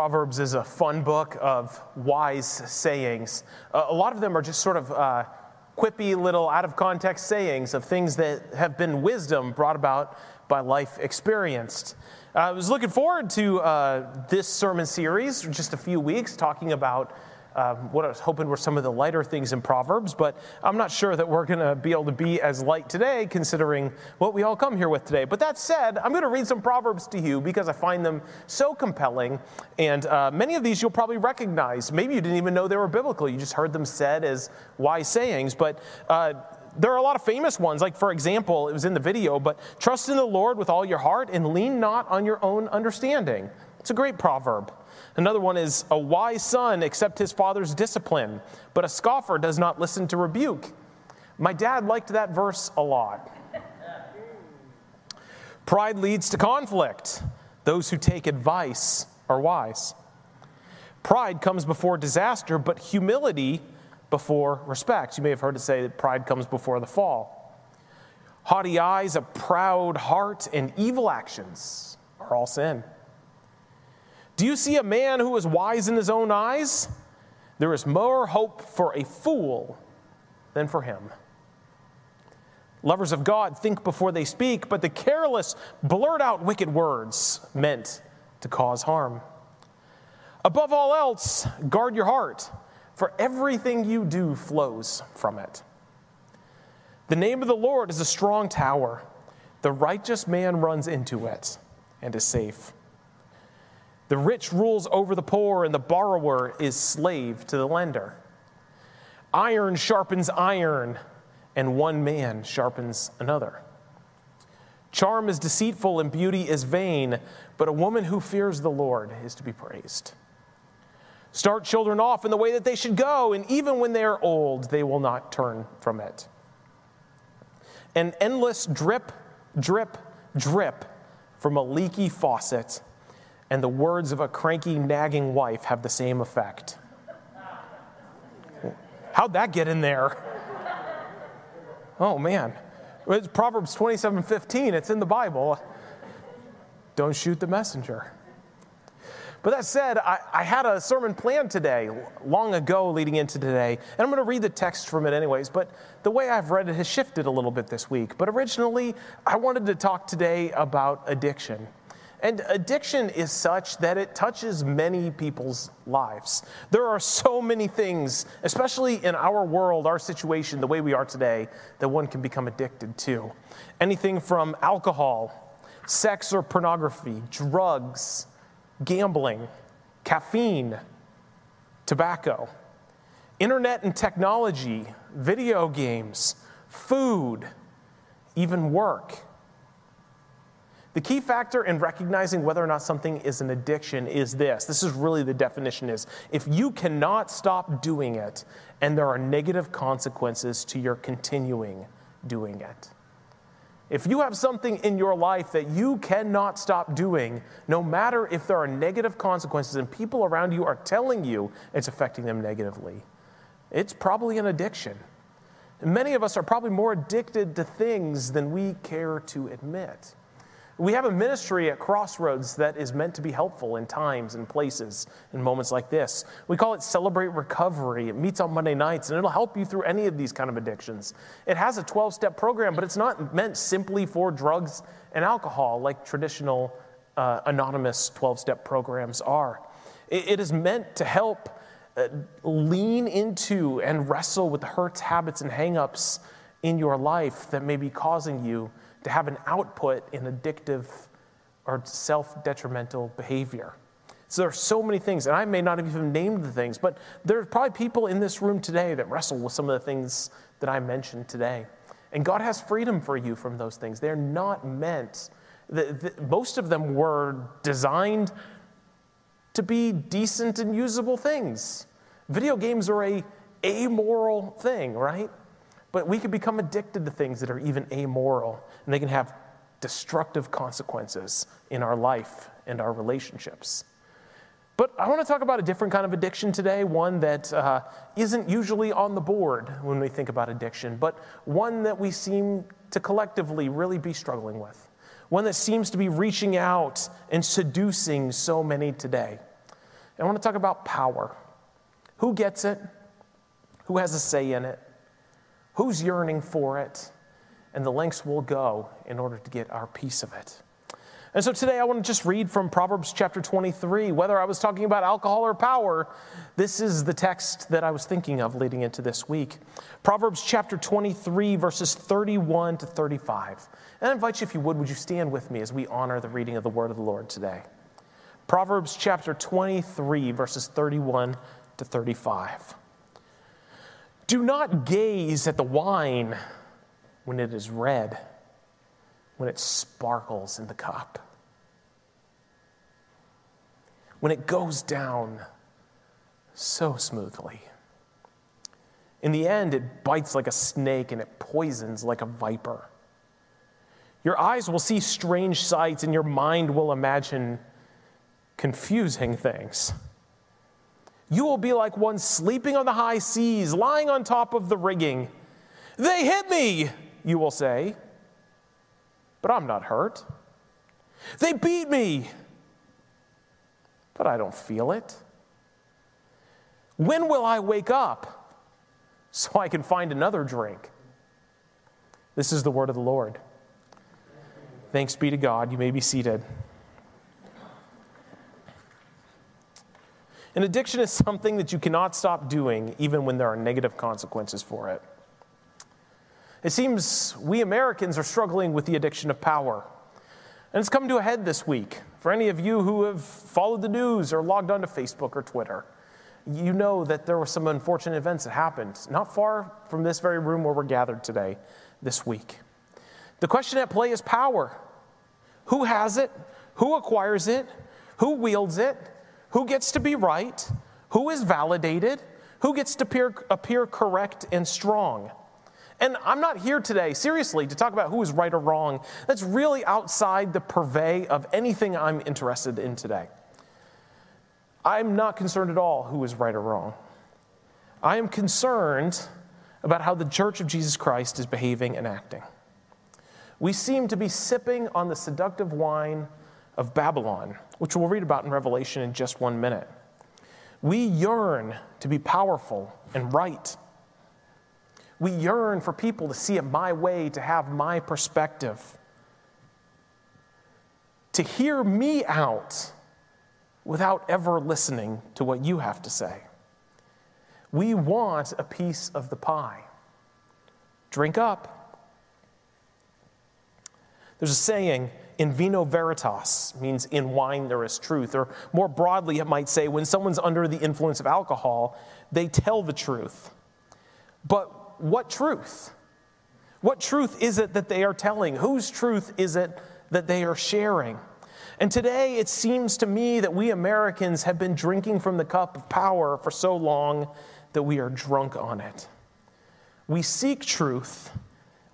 Proverbs is a fun book of wise sayings. Uh, a lot of them are just sort of uh, quippy little out of context sayings of things that have been wisdom brought about by life experienced. Uh, I was looking forward to uh, this sermon series, just a few weeks, talking about um, what I was hoping were some of the lighter things in Proverbs, but I'm not sure that we're going to be able to be as light today, considering what we all come here with today. But that said, I'm going to read some Proverbs to you because I find them so compelling, and uh, many of these you'll probably recognize. Maybe you didn't even know they were biblical, you just heard them said as wise sayings, but uh, there are a lot of famous ones. Like, for example, it was in the video, but trust in the Lord with all your heart and lean not on your own understanding. It's a great proverb. Another one is a wise son accept his father's discipline, but a scoffer does not listen to rebuke. My dad liked that verse a lot. Pride leads to conflict. Those who take advice are wise. Pride comes before disaster, but humility before respect. You may have heard it say that pride comes before the fall. Haughty eyes, a proud heart, and evil actions are all sin. Do you see a man who is wise in his own eyes? There is more hope for a fool than for him. Lovers of God think before they speak, but the careless blurt out wicked words meant to cause harm. Above all else, guard your heart, for everything you do flows from it. The name of the Lord is a strong tower. The righteous man runs into it and is safe. The rich rules over the poor, and the borrower is slave to the lender. Iron sharpens iron, and one man sharpens another. Charm is deceitful and beauty is vain, but a woman who fears the Lord is to be praised. Start children off in the way that they should go, and even when they are old, they will not turn from it. An endless drip, drip, drip from a leaky faucet and the words of a cranky, nagging wife have the same effect. How'd that get in there? Oh man. It's Proverbs 27 15, it's in the Bible. Don't shoot the messenger. But that said, I, I, had a sermon planned today, long ago leading into today, and I'm going to read the text from it anyways. But the way I've read it has shifted a little bit this week. But originally, I wanted to talk today about addiction. And addiction is such that it touches many people's lives. There are so many things, especially in our world, our situation, the way we are today, that one can become addicted to. Anything from alcohol, sex or pornography, drugs, gambling, caffeine, tobacco, internet and technology, video games, food, even work. The key factor in recognizing whether or not something is an addiction is this. This is really the definition is if you cannot stop doing it and there are negative consequences to your continuing doing it. If you have something in your life that you cannot stop doing, no matter if there are negative consequences and people around you are telling you it's affecting them negatively, it's probably an addiction. And many of us are probably more addicted to things than we care to admit. We have a ministry at Crossroads that is meant to be helpful in times and places in moments like this. We call it Celebrate Recovery. It meets on Monday nights and it'll help you through any of these kind of addictions. It has a 12 step program, but it's not meant simply for drugs and alcohol like traditional uh, anonymous 12 step programs are. It, it is meant to help uh, lean into and wrestle with the hurts, habits, and hangups in your life that may be causing you to have an output in addictive or self detrimental behavior. So there are so many things, and I may not have even named the things, but there are probably people in this room today that wrestle with some of the things that I mentioned today. And God has freedom for you from those things. They're not meant, the, the, most of them were designed to be decent and usable things. Video games are a amoral thing, right? But we can become addicted to things that are even amoral, and they can have destructive consequences in our life and our relationships. But I want to talk about a different kind of addiction today, one that uh, not usually on the board when we think about addiction, but one that we seem to collectively really be struggling with, one that seems to be reaching out and seducing so many today. And I want to talk about power. Who gets it? Who has a say in it? Who's yearning for it? And the lengths we'll go in order to get our piece of it. And so today I want to just read from Proverbs chapter 23. Whether I was talking about alcohol or power, this is the text that I was thinking of leading into this week. Proverbs chapter 23, verses 31 to 35. And I invite you, if you would, would you stand with me as we honor the reading of the word of the Lord today? Proverbs chapter 23, verses 31 to 35. Do not gaze at the wine when it is red when it sparkles in the cup, when it goes down so smoothly. In the end, it bites like a snake and it poisons like a viper. Your eyes will see strange sights and your mind will imagine confusing things. You will be like one sleeping on the high seas, lying on top of the rigging. They hit me, you will say but I'm not hurt. They beat me, but I don't feel it. When will I wake up so I can find another drink? This is the word of the Lord. Thanks be to God. You may be seated. An addiction is something that you cannot stop doing even when there are negative consequences for it. It seems we Americans are struggling with the addiction of power. And it's come to a head this week. For any of you who have followed the news or logged onto Facebook or Twitter, you know that there were some unfortunate events that happened not far from this very room where we're gathered today this week. The question at play is power. Who has it? Who acquires it? Who wields it? Who gets to be right? Who is validated? Who gets to appear, appear correct and strong? And I'm not here today, seriously, to talk about who is right or wrong. That's really outside the purvey of anything I'm interested in today. I'm not concerned at all who is right or wrong. I am concerned about how the Church of Jesus Christ is behaving and acting. We seem to be sipping on the seductive wine of Babylon, which we'll read about in Revelation in just one minute. We yearn to be powerful and right we yearn for people to see it my way, to have my perspective, to hear me out without ever listening to what you have to say. We want a piece of the pie. Drink up. There's a saying, in vino veritas, means in wine there is truth. Or more broadly, it might say, when someone's under the influence of alcohol, they tell the truth. But what truth? What truth is it that they are telling? Whose truth is it that they are sharing? And today it seems to me that we Americans have been drinking from the cup of power for so long that we are drunk on it. We seek truth,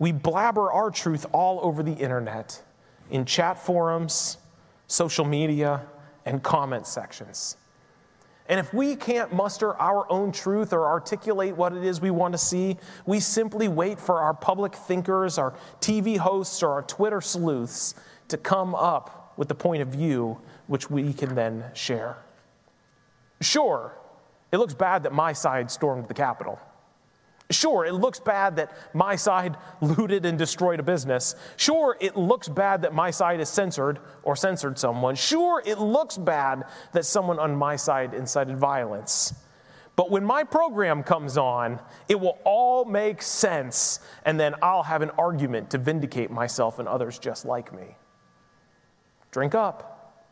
we blabber our truth all over the internet, in chat forums, social media, and comment sections. And if we can't muster our own truth or articulate what it is we want to see, we simply wait for our public thinkers, our TV hosts, or our Twitter sleuths to come up with the point of view which we can then share. Sure, it looks bad that my side stormed the Capitol. Sure, it looks bad that my side looted and destroyed a business. Sure, it looks bad that my side is censored or censored someone. Sure, it looks bad that someone on my side incited violence. But when my program comes on, it will all make sense, and then I'll have an argument to vindicate myself and others just like me. Drink up.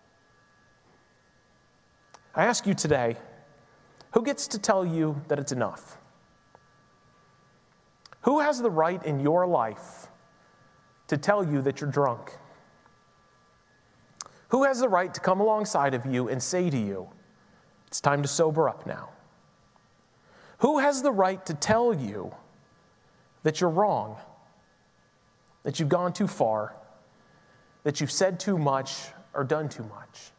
I ask you today who gets to tell you that it's enough? Who has the right in your life to tell you that you're drunk? Who has the right to come alongside of you and say to you, it's time to sober up now? Who has the right to tell you that you're wrong, that you've gone too far, that you've said too much or done too much?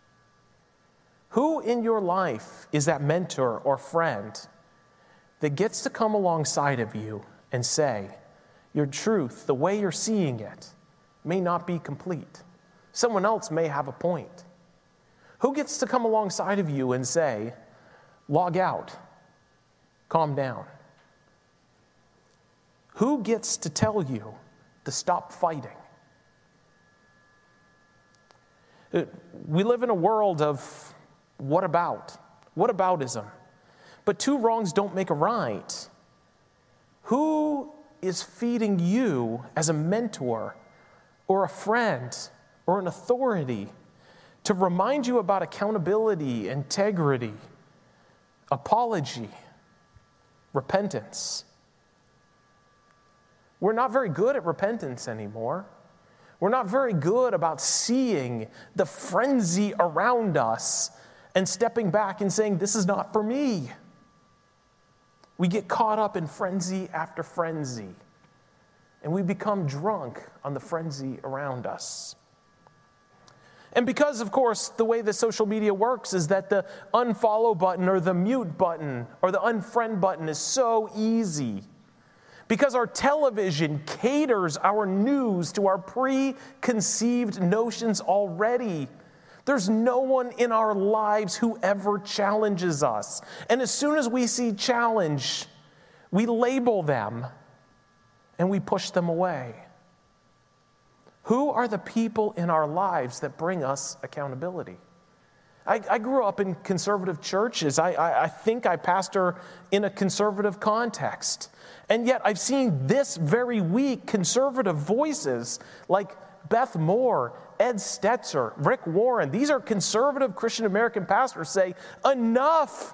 Who in your life is that mentor or friend that gets to come alongside of you and say, Your truth, the way you're seeing it, may not be complete. Someone else may have a point. Who gets to come alongside of you and say, log out, calm down? Who gets to tell you to stop fighting? Uh, we live in a world of what about? What aboutism? But two wrongs don't make a right. Who is feeding you as a mentor or a friend or an authority to remind you about accountability, integrity, apology, repentance? We're not very good at repentance anymore. We're not very good about seeing the frenzy around us and stepping back and saying, This is not for me. We get caught up in frenzy after frenzy, and we become drunk on the frenzy around us. And because, of course, the way that social media works is that the unfollow button or the mute button or the unfriend button is so easy. Because our television caters our news to our preconceived notions already. There's no one in our lives who ever challenges us. And as soon as we see challenge, we label them and we push them away. Who are the people in our lives that bring us accountability? I, I grew up in conservative churches. I, I, I think I pastor in a conservative context. And yet I've seen this very week conservative voices like Beth Moore Ed Stetzer, Rick Warren, these are conservative Christian American pastors say, enough,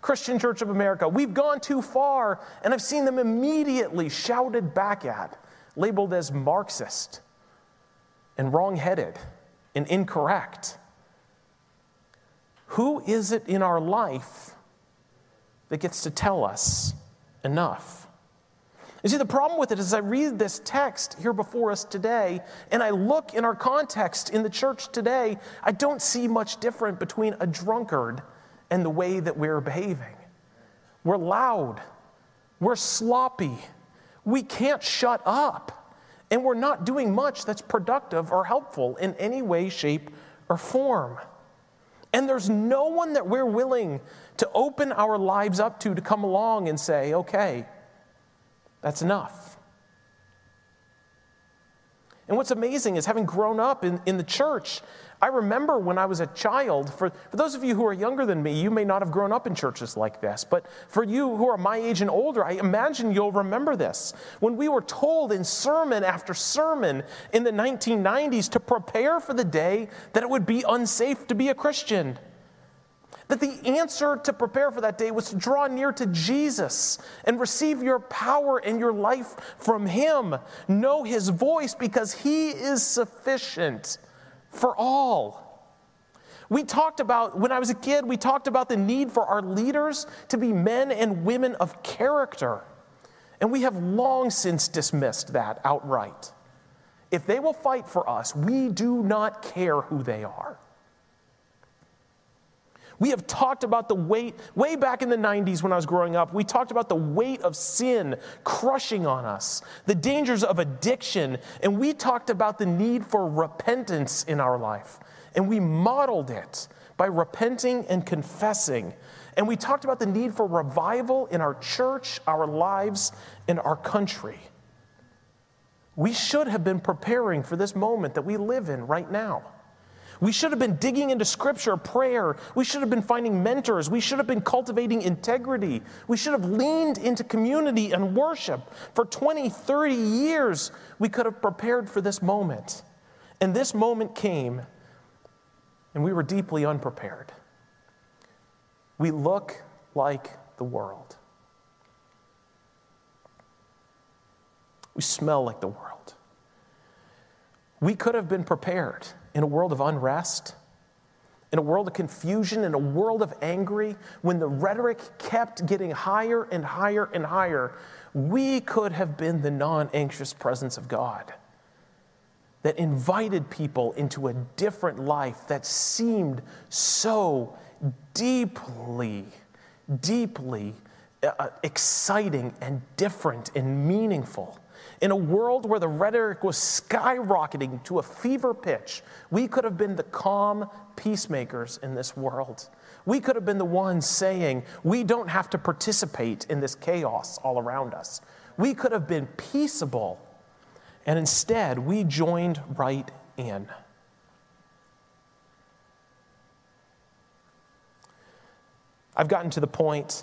Christian Church of America, we've gone too far. And I've seen them immediately shouted back at, labeled as Marxist and wrong-headed and incorrect. Who is it in our life that gets to tell us enough? You see, the problem with it is I read this text here before us today, and I look in our context in the church today, I don't see much different between a drunkard and the way that we're behaving. We're loud, we're sloppy, we can't shut up, and we're not doing much that's productive or helpful in any way, shape, or form. And there's no one that we're willing to open our lives up to to come along and say, okay, that's enough. And what's amazing is having grown up in, in the church, I remember when I was a child, for, for those of you who are younger than me, you may not have grown up in churches like this, but for you who are my age and older, I imagine you'll remember this. When we were told in sermon after sermon in the 1990s to prepare for the day that it would be unsafe to be a Christian. That the answer to prepare for that day was to draw near to Jesus and receive your power and your life from Him. Know His voice because He is sufficient for all. We talked about, when I was a kid, we talked about the need for our leaders to be men and women of character. And we have long since dismissed that outright. If they will fight for us, we do not care who they are. We have talked about the weight, way back in the 90s when I was growing up, we talked about the weight of sin crushing on us, the dangers of addiction, and we talked about the need for repentance in our life. And we modeled it by repenting and confessing. And we talked about the need for revival in our church, our lives, and our country. We should have been preparing for this moment that we live in right now. We should have been digging into scripture, prayer. We should have been finding mentors. We should have been cultivating integrity. We should have leaned into community and worship. For 20, 30 years, we could have prepared for this moment. And this moment came, and we were deeply unprepared. We look like the world. We smell like the world. We could have been prepared in a world of unrest, in a world of confusion, in a world of angry, when the rhetoric kept getting higher and higher and higher, we could have been the non anxious presence of God that invited people into a different life that seemed so deeply, deeply uh, exciting and different and meaningful In a world where the rhetoric was skyrocketing to a fever pitch, we could have been the calm peacemakers in this world. We could have been the ones saying, we don't have to participate in this chaos all around us. We could have been peaceable, and instead we joined right in. I've gotten to the point,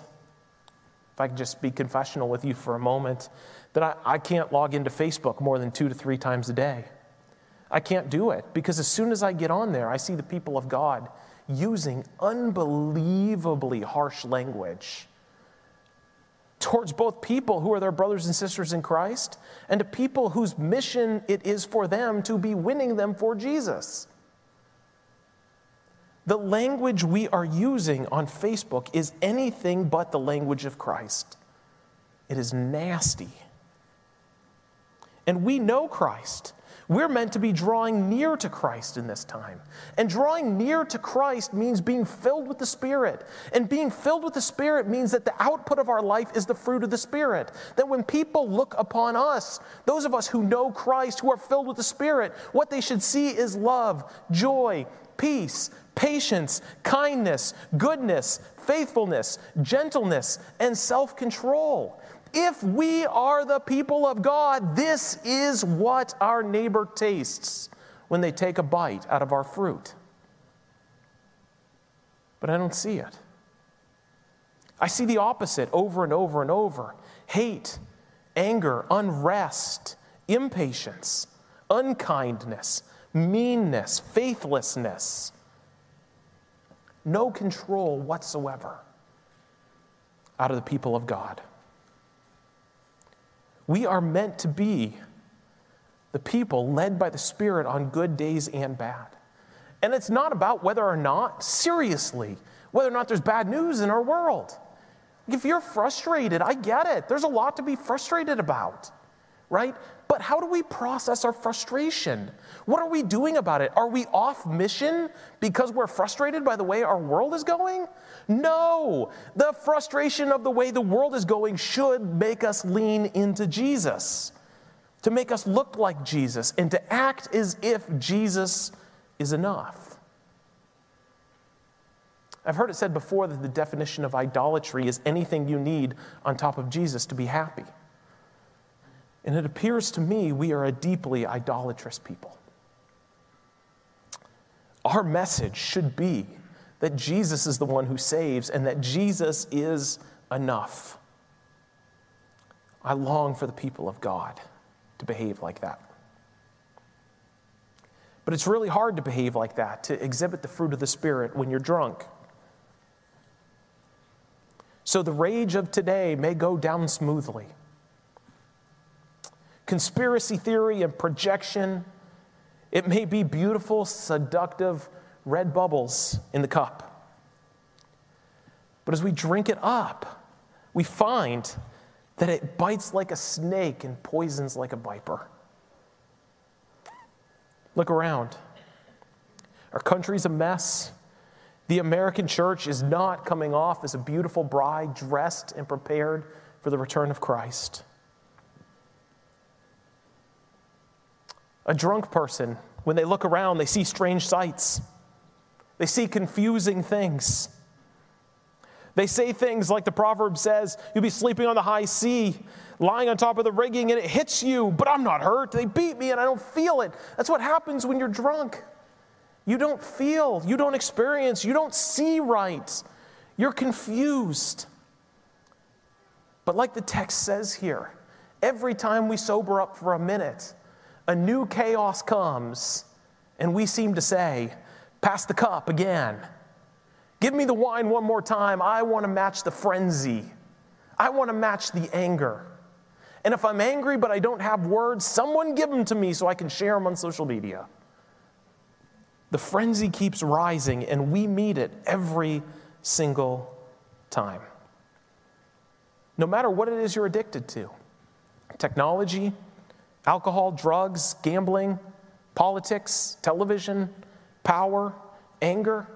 if I could just be confessional with you for a moment, that I, I can't log into Facebook more than two to three times a day. I can't do it because as soon as I get on there, I see the people of God using unbelievably harsh language towards both people who are their brothers and sisters in Christ and to people whose mission it is for them to be winning them for Jesus. The language we are using on Facebook is anything but the language of Christ. It is nasty. And we know Christ. We're meant to be drawing near to Christ in this time. And drawing near to Christ means being filled with the Spirit. And being filled with the Spirit means that the output of our life is the fruit of the Spirit. That when people look upon us, those of us who know Christ, who are filled with the Spirit, what they should see is love, joy, peace, patience, kindness, goodness, faithfulness, gentleness, and self control. If we are the people of God, this is what our neighbor tastes when they take a bite out of our fruit. But I don't see it. I see the opposite over and over and over hate, anger, unrest, impatience, unkindness, meanness, faithlessness, no control whatsoever out of the people of God. We are meant to be the people led by the Spirit on good days and bad. And it's not about whether or not, seriously, whether or not there's bad news in our world. If you're frustrated, I get it. There's a lot to be frustrated about, right? But how do we process our frustration? What are we doing about it? Are we off mission because we're frustrated by the way our world is going? No. The frustration of the way the world is going should make us lean into Jesus, to make us look like Jesus, and to act as if Jesus is enough. I've heard it said before that the definition of idolatry is anything you need on top of Jesus to be happy. And it appears to me we are a deeply idolatrous people. Our message should be that Jesus is the one who saves and that Jesus is enough. I long for the people of God to behave like that. But it's really hard to behave like that, to exhibit the fruit of the Spirit when you're drunk. So the rage of today may go down smoothly. Conspiracy theory and projection, it may be beautiful, seductive red bubbles in the cup. But as we drink it up, we find that it bites like a snake and poisons like a viper. Look around. Our country's a mess. The American church is not coming off as a beautiful bride dressed and prepared for the return of Christ. A drunk person, when they look around, they see strange sights. They see confusing things. They say things like the proverb says, You'll be sleeping on the high sea, lying on top of the rigging, and it hits you, but I'm not hurt. They beat me and I don't feel it. That's what happens when you're drunk. You don't feel, you don't experience, you don't see right. You're confused. But like the text says here, every time we sober up for a minute, a new chaos comes, and we seem to say, Pass the cup again. Give me the wine one more time. I want to match the frenzy. I want to match the anger. And if I'm angry but I don't have words, someone give them to me so I can share them on social media. The frenzy keeps rising, and we meet it every single time. No matter what it is you're addicted to technology, alcohol, drugs, gambling, politics, television, power, anger,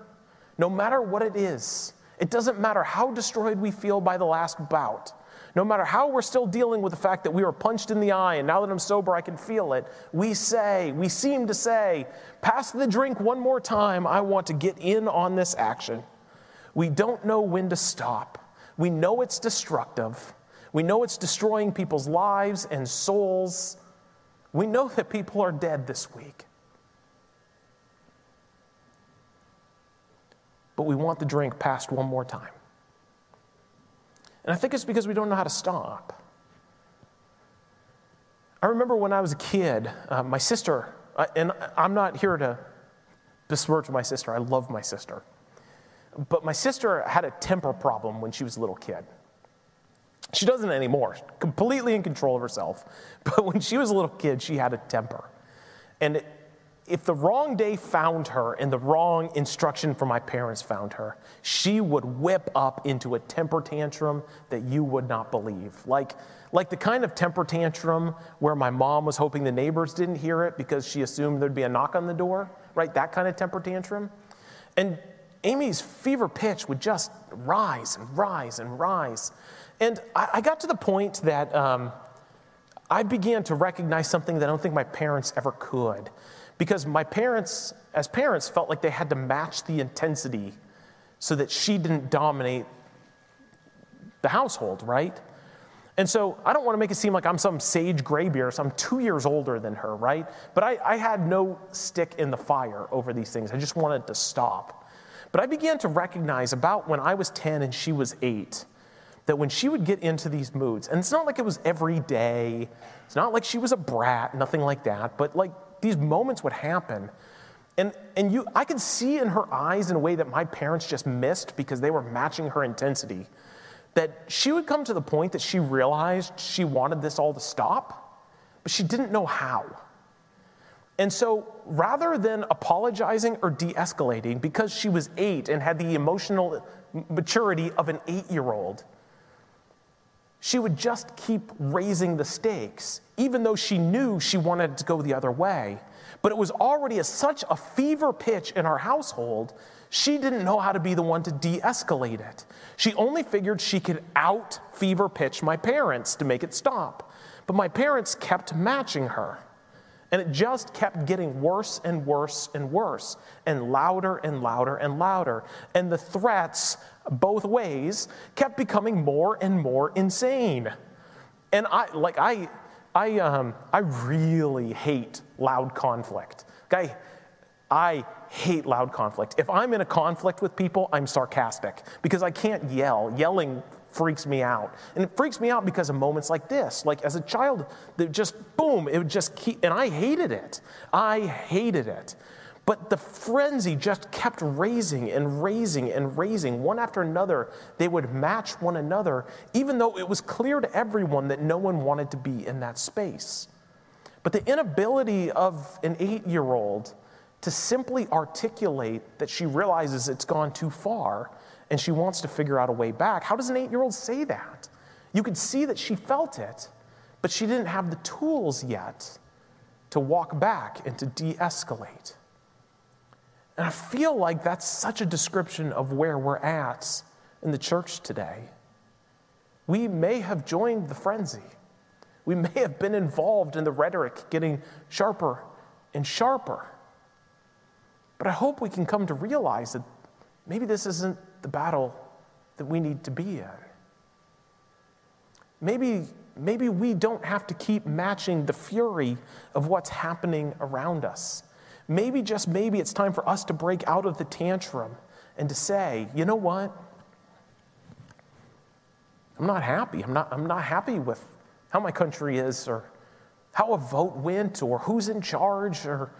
no matter what it is, it doesn't matter how destroyed we feel by the last bout, no matter how we're still dealing with the fact that we were punched in the eye and now that I'm sober, I can feel it, we say, we seem to say, pass the drink one more time. I want to get in on this action. We don't know when to stop. We know it's destructive. We know it's destroying people's lives and souls. We know that people are dead this week. But we want the drink passed one more time. And I think it's because we don't know how to stop. I remember when I was a kid, uh, my sister, uh, and I'm not here to besmirch my sister, I love my sister. But my sister had a temper problem when she was a little kid. She doesn't anymore, completely in control of herself. But when she was a little kid, she had a temper. And if the wrong day found her and the wrong instruction from my parents found her, she would whip up into a temper tantrum that you would not believe. Like, like the kind of temper tantrum where my mom was hoping the neighbors didn't hear it because she assumed there'd be a knock on the door, right? That kind of temper tantrum. And Amy's fever pitch would just rise and rise and rise. And I, I got to the point that um, I began to recognize something that I don't think my parents ever could because my parents, as parents, felt like they had to match the intensity so that she didn't dominate the household, right? And so I don't want to make it seem like I'm some sage graybeard, so I'm two years older than her, right? But I, I had no stick in the fire over these things. I just wanted to stop. But I began to recognize about when I was 10 and she was eight that when she would get into these moods, and it's not like it was every day, it's not like she was a brat, nothing like that, but like these moments would happen. And, and you, I could see in her eyes in a way that my parents just missed because they were matching her intensity that she would come to the point that she realized she wanted this all to stop, but she didn't know how. And so rather than apologizing or de escalating because she was eight and had the emotional maturity of an eight year old, she would just keep raising the stakes, even though she knew she wanted to go the other way. But it was already a, such a fever pitch in our household, she didn't know how to be the one to de escalate it. She only figured she could out fever pitch my parents to make it stop. But my parents kept matching her. And it just kept getting worse and worse and worse, and louder and louder and louder. And the threats both ways kept becoming more and more insane. And I, like, I, I, um, I really hate loud conflict. Okay? I hate loud conflict. If I'm in a conflict with people, I'm sarcastic because I can't yell. Yelling freaks me out. And it freaks me out because of moments like this. Like as a child, that just boom, it would just keep, and I hated it. I hated it. But the frenzy just kept raising and raising and raising. One after another, they would match one another, even though it was clear to everyone that no one wanted to be in that space. But the inability of an eight year old to simply articulate that she realizes it's gone too far and she wants to figure out a way back. How does an eight year old say that? You could see that she felt it, but she didn't have the tools yet to walk back and to de escalate. And I feel like that's such a description of where we're at in the church today. We may have joined the frenzy. We may have been involved in the rhetoric getting sharper and sharper. But I hope we can come to realize that maybe this isn't the battle that we need to be in. Maybe, maybe we don't have to keep matching the fury of what's happening around us. Maybe, just maybe, it's time for us to break out of the tantrum and to say, you know what? I'm not happy. I'm not, I'm not happy with how my country is or how a vote went or who's in charge or,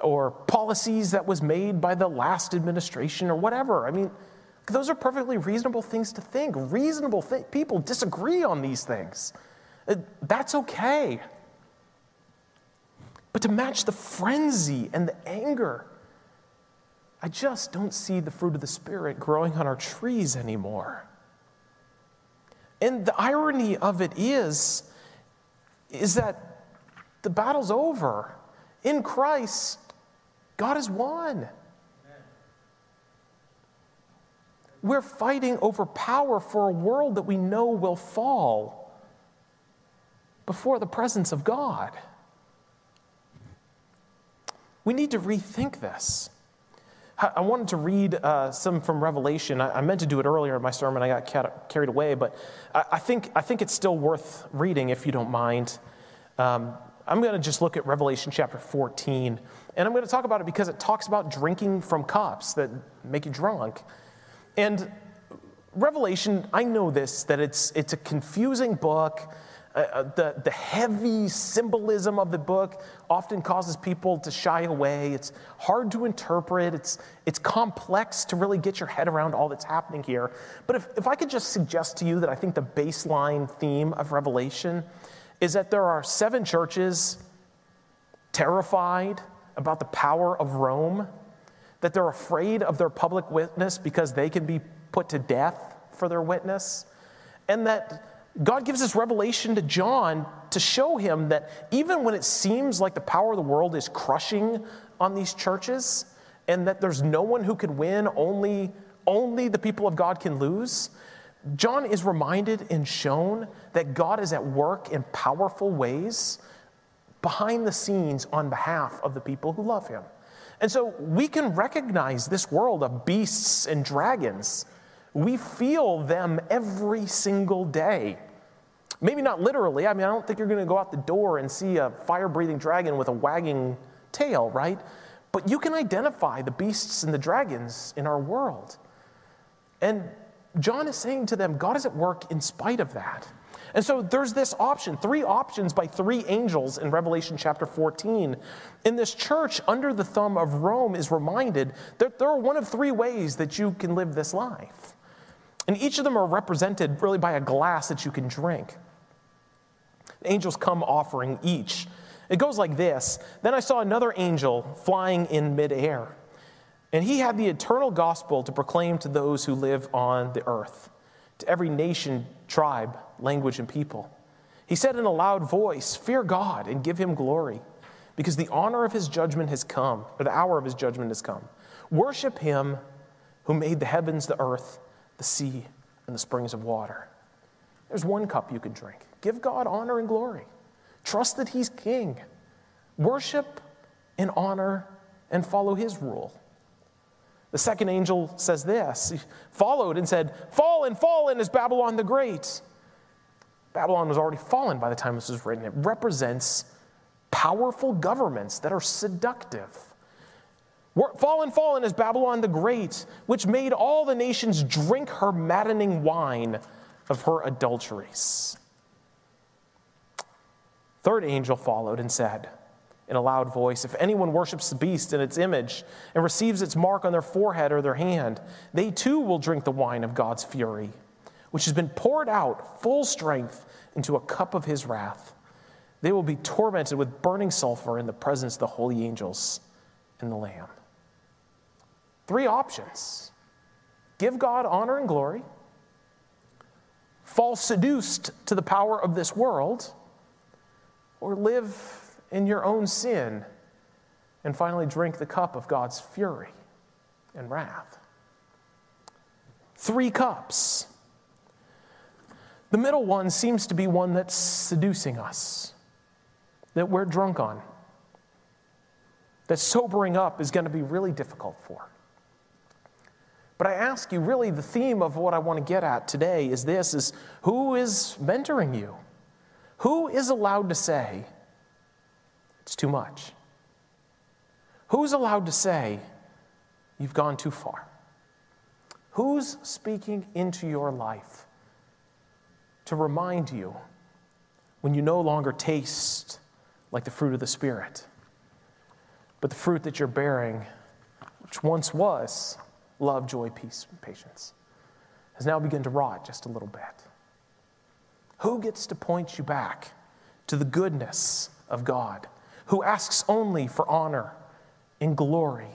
or policies that was made by the last administration or whatever. I mean, those are perfectly reasonable things to think. Reasonable th- people disagree on these things. Uh, that's okay. But to match the frenzy and the anger, I just don't see the fruit of the Spirit growing on our trees anymore. And the irony of it is, is that the battle's over. In Christ, God has won. we're fighting over power for a world that we know will fall before the presence of God. We need to rethink this. I wanted to read uh, some from Revelation. I, I, meant to do it earlier in my sermon. I got carried away, but I, I think, I think it's still worth reading if you don't mind. Um, I'm going to just look at Revelation chapter 14, and I'm going to talk about it because it talks about drinking from cups that make you drunk. And Revelation, I know this, that it's, it's a confusing book. Uh, uh, the, the heavy symbolism of the book often causes people to shy away. It's hard to interpret, it's, it's complex to really get your head around all that's happening here. But if, if I could just suggest to you that I think the baseline theme of Revelation is that there are seven churches terrified about the power of Rome, that they're afraid of their public witness because they can be put to death for their witness, and that God gives this revelation to John to show him that even when it seems like the power of the world is crushing on these churches and that there's no one who can win, only, only the people of God can lose, John is reminded and shown that God is at work in powerful ways behind the scenes on behalf of the people who love him. And so we can recognize this world of beasts and dragons. We feel them every single day. Maybe not literally. I mean, I don't think you're going to go out the door and see a fire breathing dragon with a wagging tail, right? But you can identify the beasts and the dragons in our world. And John is saying to them, God is at work in spite of that. And so there's this option, three options by three angels in Revelation chapter 14. In this church, under the thumb of Rome, is reminded that there are one of three ways that you can live this life. And each of them are represented really by a glass that you can drink. Angels come offering each. It goes like this Then I saw another angel flying in midair, and he had the eternal gospel to proclaim to those who live on the earth, to every nation, tribe, language, and people. He said in a loud voice, Fear God and give him glory, because the honor of his judgment has come, or the hour of his judgment has come. Worship him who made the heavens, the earth, the sea, and the springs of water. There's one cup you can drink. Give God honor and glory. Trust that He's King. Worship and honor and follow His rule. The second angel says this He followed and said, Fallen, fallen is Babylon the Great. Babylon was already fallen by the time this was written. It represents powerful governments that are seductive. Fallen, fallen is Babylon the Great, which made all the nations drink her maddening wine of her adulteries. Third angel followed and said, in a loud voice, If anyone worships the beast and its image and receives its mark on their forehead or their hand, they too will drink the wine of God's fury, which has been poured out full strength into a cup of his wrath. They will be tormented with burning sulfur in the presence of the holy angels and the Lamb. Three options give God honor and glory, fall seduced to the power of this world, or live in your own sin and finally drink the cup of God's fury and wrath. Three cups. The middle one seems to be one that's seducing us, that we're drunk on, that sobering up is going to be really difficult for. But I ask you, really, the theme of what I want to get at today is this is who is mentoring you? Who is allowed to say, it's too much? Who's allowed to say, you've gone too far? Who's speaking into your life to remind you when you no longer taste like the fruit of the Spirit, but the fruit that you're bearing, which once was love, joy, peace, patience, has now begun to rot just a little bit. Who gets to point you back to the goodness of God? Who asks only for honor and glory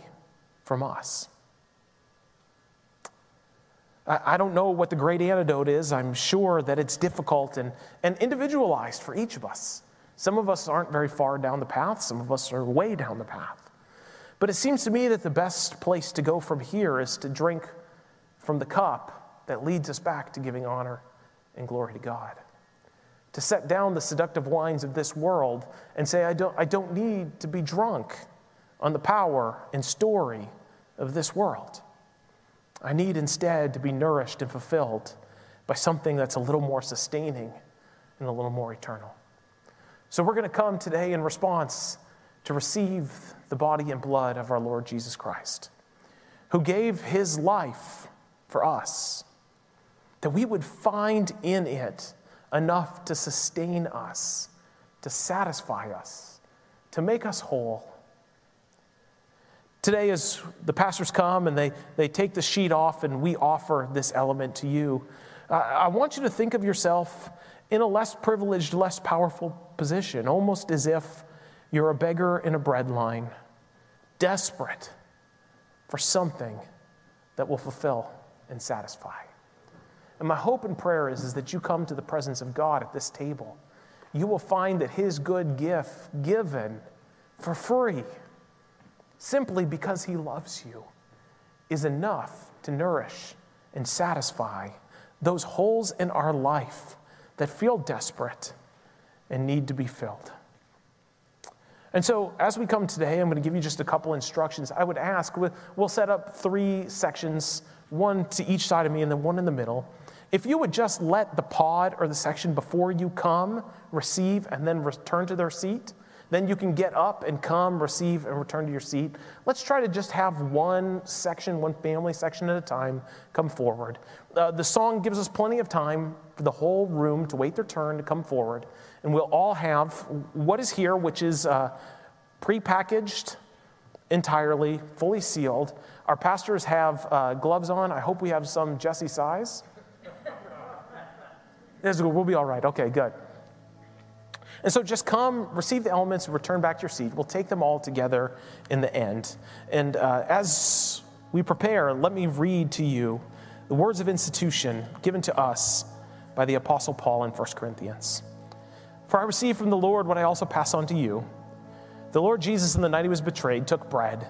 from us? I don't know what the great antidote is. I'm sure that it's difficult and, and individualized for each of us. Some of us aren't very far down the path, some of us are way down the path. But it seems to me that the best place to go from here is to drink from the cup that leads us back to giving honor and glory to God. To set down the seductive wines of this world and say, I don't, I don't need to be drunk on the power and story of this world. I need instead to be nourished and fulfilled by something that's a little more sustaining and a little more eternal. So we're going to come today in response to receive the body and blood of our Lord Jesus Christ, who gave his life for us, that we would find in it enough to sustain us, to satisfy us, to make us whole. Today, as the pastors come and they, they take the sheet off and we offer this element to you, uh, I want you to think of yourself in a less privileged, less powerful position, almost as if you're a beggar in a bread line, desperate for something that will fulfill and satisfy. And my hope and prayer is, is that you come to the presence of God at this table. You will find that His good gift, given for free, simply because He loves you, is enough to nourish and satisfy those holes in our life that feel desperate and need to be filled. And so, as we come today, I'm going to give you just a couple instructions. I would ask, we'll set up three sections, one to each side of me and then one in the middle. If you would just let the pod or the section before you come receive and then return to their seat, then you can get up and come, receive, and return to your seat. Let's try to just have one section, one family section at a time come forward. Uh, the song gives us plenty of time for the whole room to wait their turn to come forward, and we'll all have what is here, which is uh, prepackaged entirely, fully sealed. Our pastors have uh, gloves on. I hope we have some Jesse size. We'll be all right. Okay, good. And so just come, receive the elements, and return back to your seat. We'll take them all together in the end. And uh, as we prepare, let me read to you the words of institution given to us by the Apostle Paul in 1 Corinthians. For I received from the Lord what I also pass on to you. The Lord Jesus, in the night he was betrayed, took bread.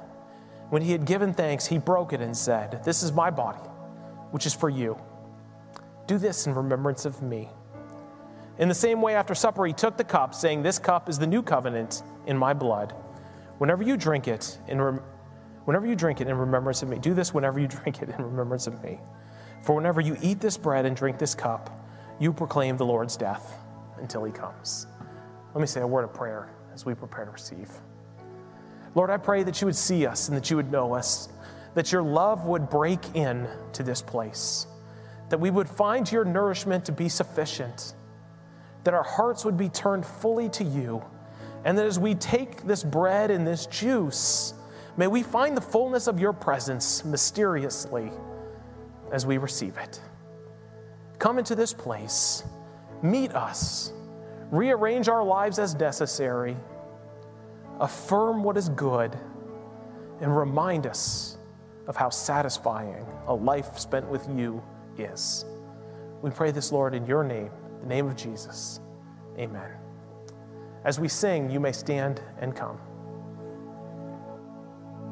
When he had given thanks, he broke it and said, This is my body, which is for you. Do this in remembrance of me. In the same way, after supper, he took the cup, saying, This cup is the new covenant in my blood. Whenever you drink it, in rem- whenever you drink it in remembrance of me, do this whenever you drink it in remembrance of me. For whenever you eat this bread and drink this cup, you proclaim the Lord's death until he comes. Let me say a word of prayer as we prepare to receive. Lord, I pray that you would see us and that you would know us, that your love would break in to this place, that we would find your nourishment to be sufficient that our hearts would be turned fully to you, and that as we take this bread and this juice, may we find the fullness of your presence mysteriously as we receive it. Come into this place, meet us, rearrange our lives as necessary, affirm what is good, and remind us of how satisfying a life spent with you is. We pray this, Lord, in your name the name of Jesus, amen. As we sing, you may stand and come.